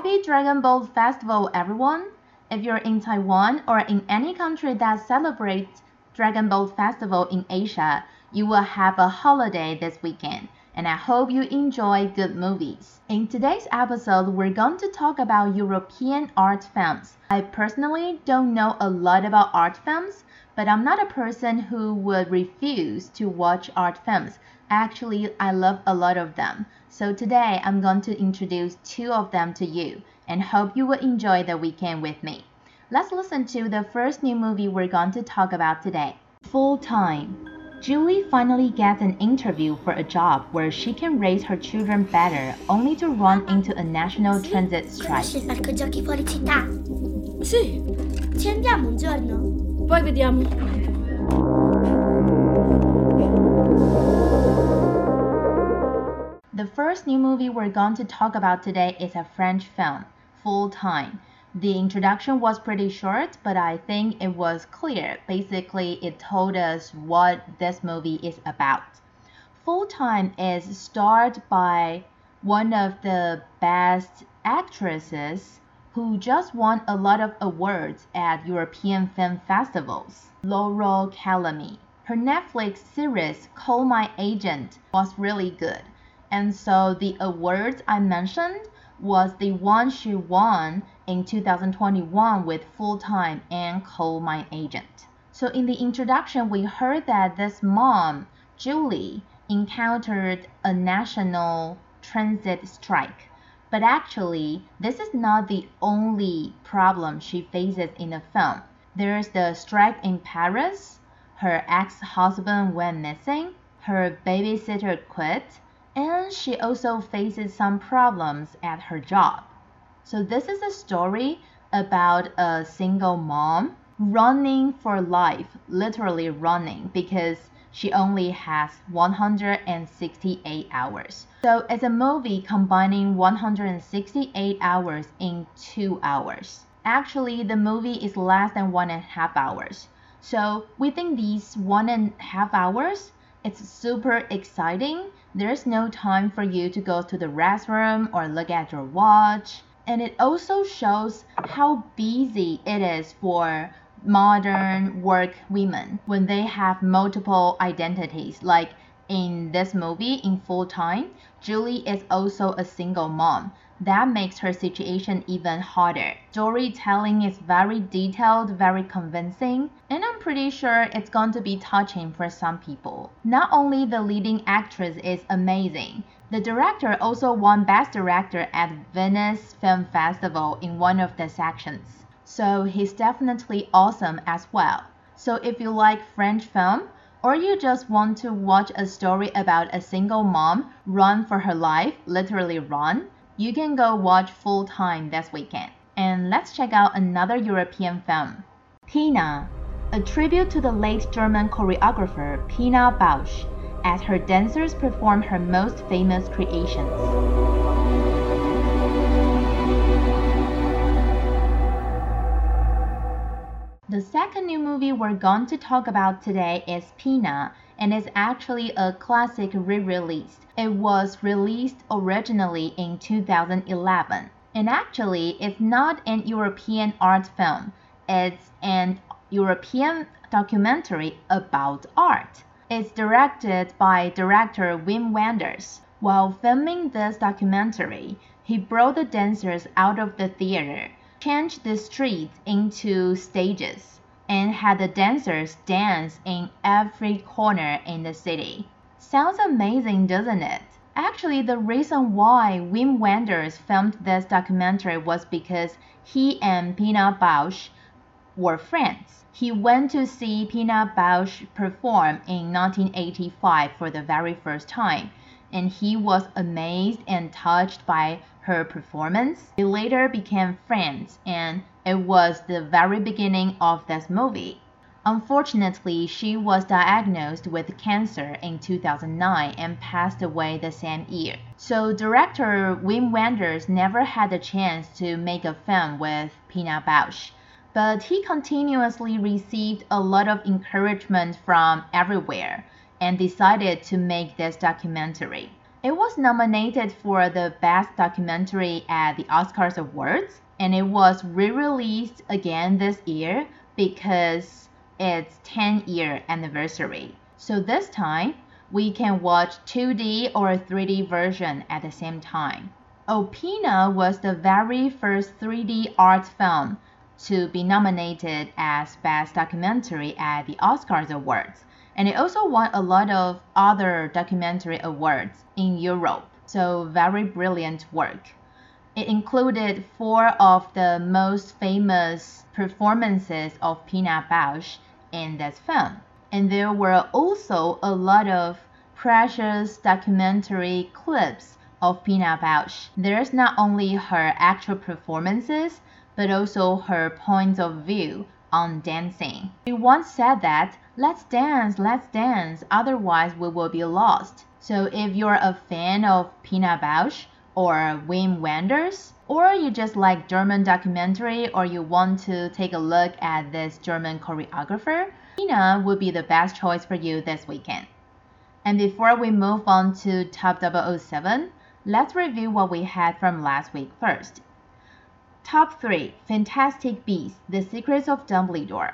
Happy Dragon Boat Festival, everyone! If you're in Taiwan or in any country that celebrates Dragon Boat Festival in Asia, you will have a holiday this weekend, and I hope you enjoy good movies. In today's episode, we're going to talk about European art films. I personally don't know a lot about art films, but I'm not a person who would refuse to watch art films. Actually, I love a lot of them. So today I'm going to introduce two of them to you and hope you will enjoy the weekend with me. Let's listen to the first new movie we're going to talk about today. Full Time. Julie finally gets an interview for a job where she can raise her children better, only to run into a national transit strike. Conosci il parco giochi fuori città? Sì, Ci andiamo un giorno? poi vediamo. The first new movie we're going to talk about today is a French film, Full Time. The introduction was pretty short, but I think it was clear. Basically, it told us what this movie is about. Full Time is starred by one of the best actresses who just won a lot of awards at European film festivals, Laure Calamy. Her Netflix series Call My Agent was really good. And so the awards I mentioned was the one she won in 2021 with Full Time and Call My Agent. So in the introduction, we heard that this mom, Julie, encountered a national transit strike. But actually, this is not the only problem she faces in the film. There's the strike in Paris, her ex husband went missing, her babysitter quit, and she also faces some problems at her job. So, this is a story about a single mom running for life, literally running, because she only has 168 hours. So, it's a movie combining 168 hours in two hours. Actually, the movie is less than one and a half hours. So, within these one and a half hours, it's super exciting. There's no time for you to go to the restroom or look at your watch. And it also shows how busy it is for modern work women when they have multiple identities. Like in this movie, in full time, Julie is also a single mom. That makes her situation even harder. Storytelling is very detailed, very convincing, and I'm pretty sure it's going to be touching for some people. Not only the leading actress is amazing, the director also won Best Director at Venice Film Festival in one of the sections. So he's definitely awesome as well. So if you like French film, or you just want to watch a story about a single mom run for her life, literally run, you can go watch Full Time this weekend. And let's check out another European film. Pina, a tribute to the late German choreographer Pina Bausch, as her dancers perform her most famous creations. The second new movie we're going to talk about today is Pina, and it's actually a classic re-release. It was released originally in 2011. And actually, it's not an European art film. It's an European documentary about art. It's directed by director Wim Wenders. While filming this documentary, he brought the dancers out of the theater, changed the streets into stages, and had the dancers dance in every corner in the city. Sounds amazing, doesn't it? Actually, the reason why Wim Wenders filmed this documentary was because he and Pina Bausch were friends. He went to see Pina Bausch perform in 1985 for the very first time, and he was amazed and touched by her performance. They later became friends, and it was the very beginning of this movie. Unfortunately, she was diagnosed with cancer in 2009 and passed away the same year. So, director Wim Wenders never had the chance to make a film with Pina Bausch. But he continuously received a lot of encouragement from everywhere and decided to make this documentary. It was nominated for the Best Documentary at the Oscars Awards, and it was re-released again this year because its 10 year anniversary. So this time, we can watch 2D or 3D version at the same time. Opina was the very first 3D art film to be nominated as Best Documentary at the Oscars Awards. And it also won a lot of other documentary awards in Europe. So, very brilliant work. It included four of the most famous performances of Pina Bausch in this film. And there were also a lot of precious documentary clips of Pina Bausch. There's not only her actual performances, but also her points of view on dancing. She once said that, let's dance, let's dance, otherwise we will be lost. So if you're a fan of Pina Bausch or Wim Wenders, or you just like German documentary or you want to take a look at this German choreographer, Pina would be the best choice for you this weekend. And before we move on to Top 007, let's review what we had from last week first. Top 3 Fantastic Beasts The Secrets of Dumbledore.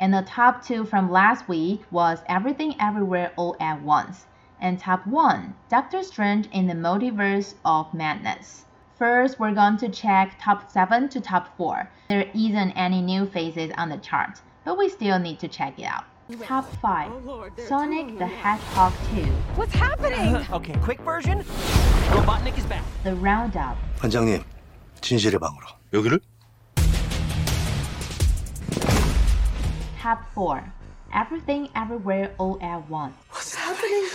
And the top 2 from last week was Everything Everywhere All at Once. And top 1 Doctor Strange in the Multiverse of Madness. First, we're going to check top 7 to top 4. There isn't any new faces on the chart, but we still need to check it out. Top 5 Sonic the Hedgehog 2. What's happening? Okay, quick version. Robotnik is back. The Roundup. 반장님, 진실의 방으로. 여기를? Top 4 Everything Everywhere All at Once. What's happening?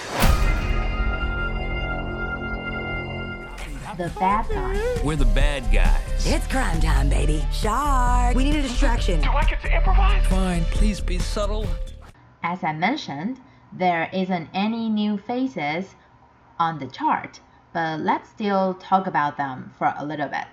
The Bad Guys. We're the bad guys. It's crime time, baby. Shark. We need a distraction. I get to improvise? Fine, please be subtle. As I mentioned, there isn't any new faces on the chart, but let's still talk about them for a little bit.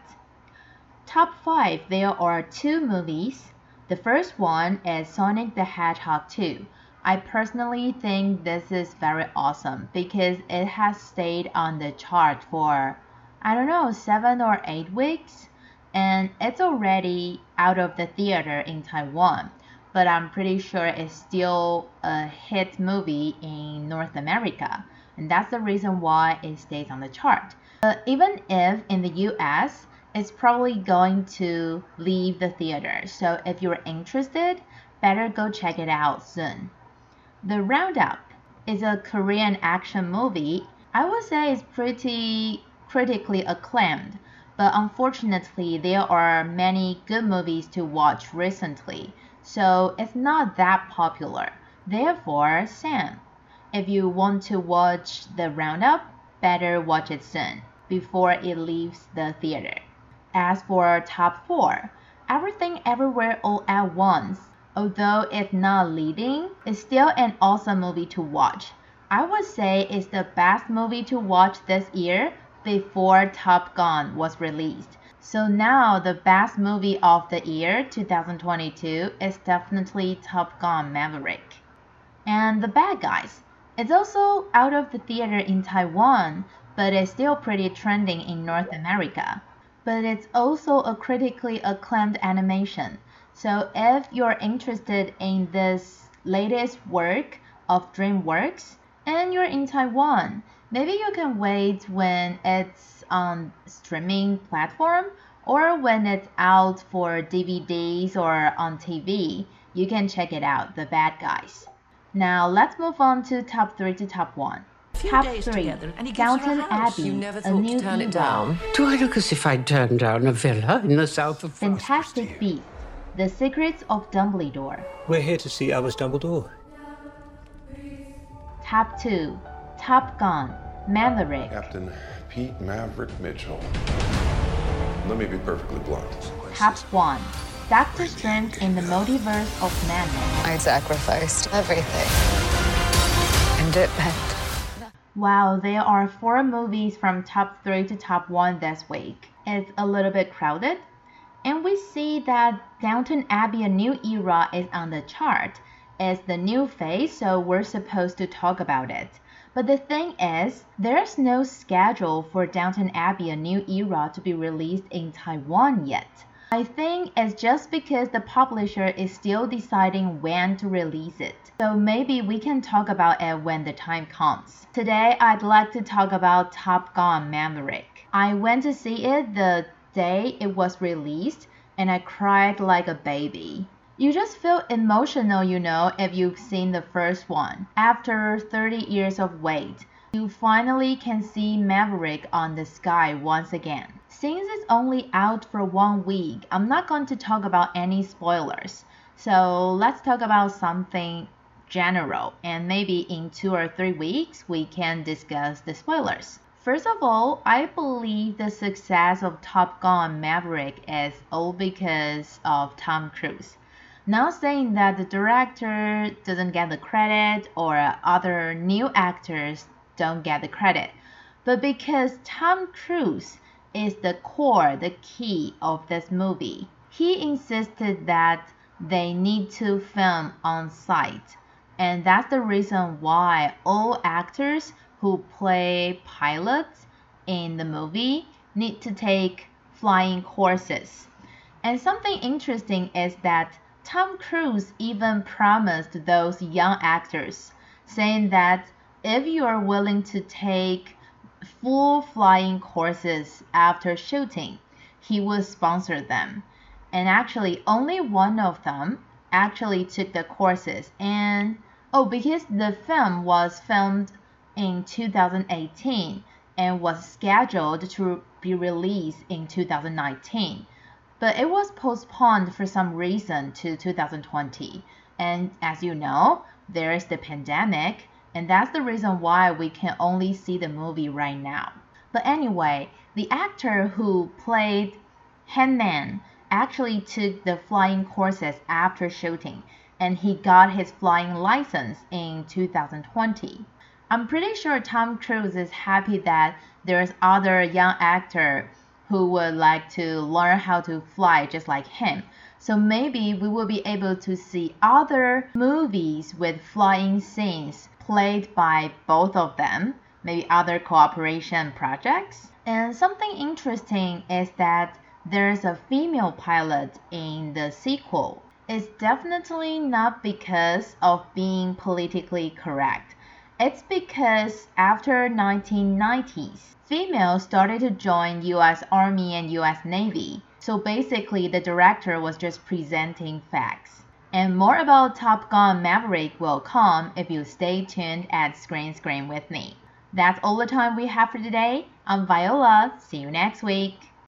Top 5 There are two movies. The first one is Sonic the Hedgehog 2. I personally think this is very awesome because it has stayed on the chart for, I don't know, 7 or 8 weeks, and it's already out of the theater in Taiwan but I'm pretty sure it's still a hit movie in North America, and that's the reason why it stays on the chart. But even if in the US, it's probably going to leave the theater, so if you're interested, better go check it out soon. The Roundup is a Korean action movie. I would say it's pretty critically acclaimed, but unfortunately, there are many good movies to watch recently so it's not that popular. Therefore, Sam, if you want to watch the roundup, better watch it soon before it leaves the theater. As for top 4, Everything Everywhere All at Once, although it's not leading, it's still an awesome movie to watch. I would say it's the best movie to watch this year before Top Gun was released. So now the best movie of the year 2022 is definitely Top Gun Maverick. And The Bad Guys. It's also out of the theater in Taiwan, but it's still pretty trending in North America. But it's also a critically acclaimed animation. So if you're interested in this latest work of DreamWorks and you're in Taiwan, maybe you can wait when it's on streaming platform or when it's out for DVDs or on TV, you can check it out, The Bad Guys. Now let's move on to top 3 to top 1. Top 3 Downton Abbey, A New Era. Do I look as if I'd turned down a villa in the south of France? Fantastic Beasts, The Secrets of Dumbledore. We're here to see Albus Dumbledore. Top 2 Top Gun, Maverick. Captain Pete Maverick Mitchell. Let me be perfectly blunt. Top 1 Doctor Strange in the Multiverse of Madness. I sacrificed everything. And it meant Wow, there are four movies from top 3 to top 1 this week. It's a little bit crowded. And we see that Downton Abbey A New Era is on the chart. It's the new phase, so we're supposed to talk about it. But the thing is, there's no schedule for Downton Abbey A New Era to be released in Taiwan yet. I think it's just because the publisher is still deciding when to release it. So maybe we can talk about it when the time comes. Today I'd like to talk about Top Gun Maverick. I went to see it the day it was released and I cried like a baby. You just feel emotional, you know, if you've seen the first one. After 30 years of wait, you finally can see Maverick on the sky once again. Since it's only out for one week, I'm not going to talk about any spoilers. So let's talk about something general, and maybe in two or three weeks we can discuss the spoilers. First of all, I believe the success of Top Gun Maverick is all because of Tom Cruise. Not saying that the director doesn't get the credit or other new actors don't get the credit, but because Tom Cruise is the core, the key of this movie. He insisted that they need to film on site, and that's the reason why all actors who play pilots in the movie need to take flying courses. And something interesting is that Tom Cruise even promised those young actors, saying that if you are willing to take full flying courses after shooting, he would sponsor them. And actually, only one of them actually took the courses. And oh, because the film was filmed in 2018 and was scheduled to be released in 2019, but it was postponed for some reason to 2020. And as you know, there is the pandemic and that's the reason why we can only see the movie right now. But anyway, the actor who played Hangman actually took the flying courses after shooting, and he got his flying license in 2020. I'm pretty sure Tom Cruise is happy that there's other young actor who would like to learn how to fly just like him. So maybe we will be able to see other movies with flying scenes played by both of them, maybe other cooperation projects. And something interesting is that there's a female pilot in the sequel. It's definitely not because of being politically correct. It's because after 1990s, females started to join US Army and US Navy. So basically the director was just presenting facts. And more about Top Gun Maverick will come if you stay tuned at Screen Scream with me. That's all the time we have for today. I'm Viola. See you next week.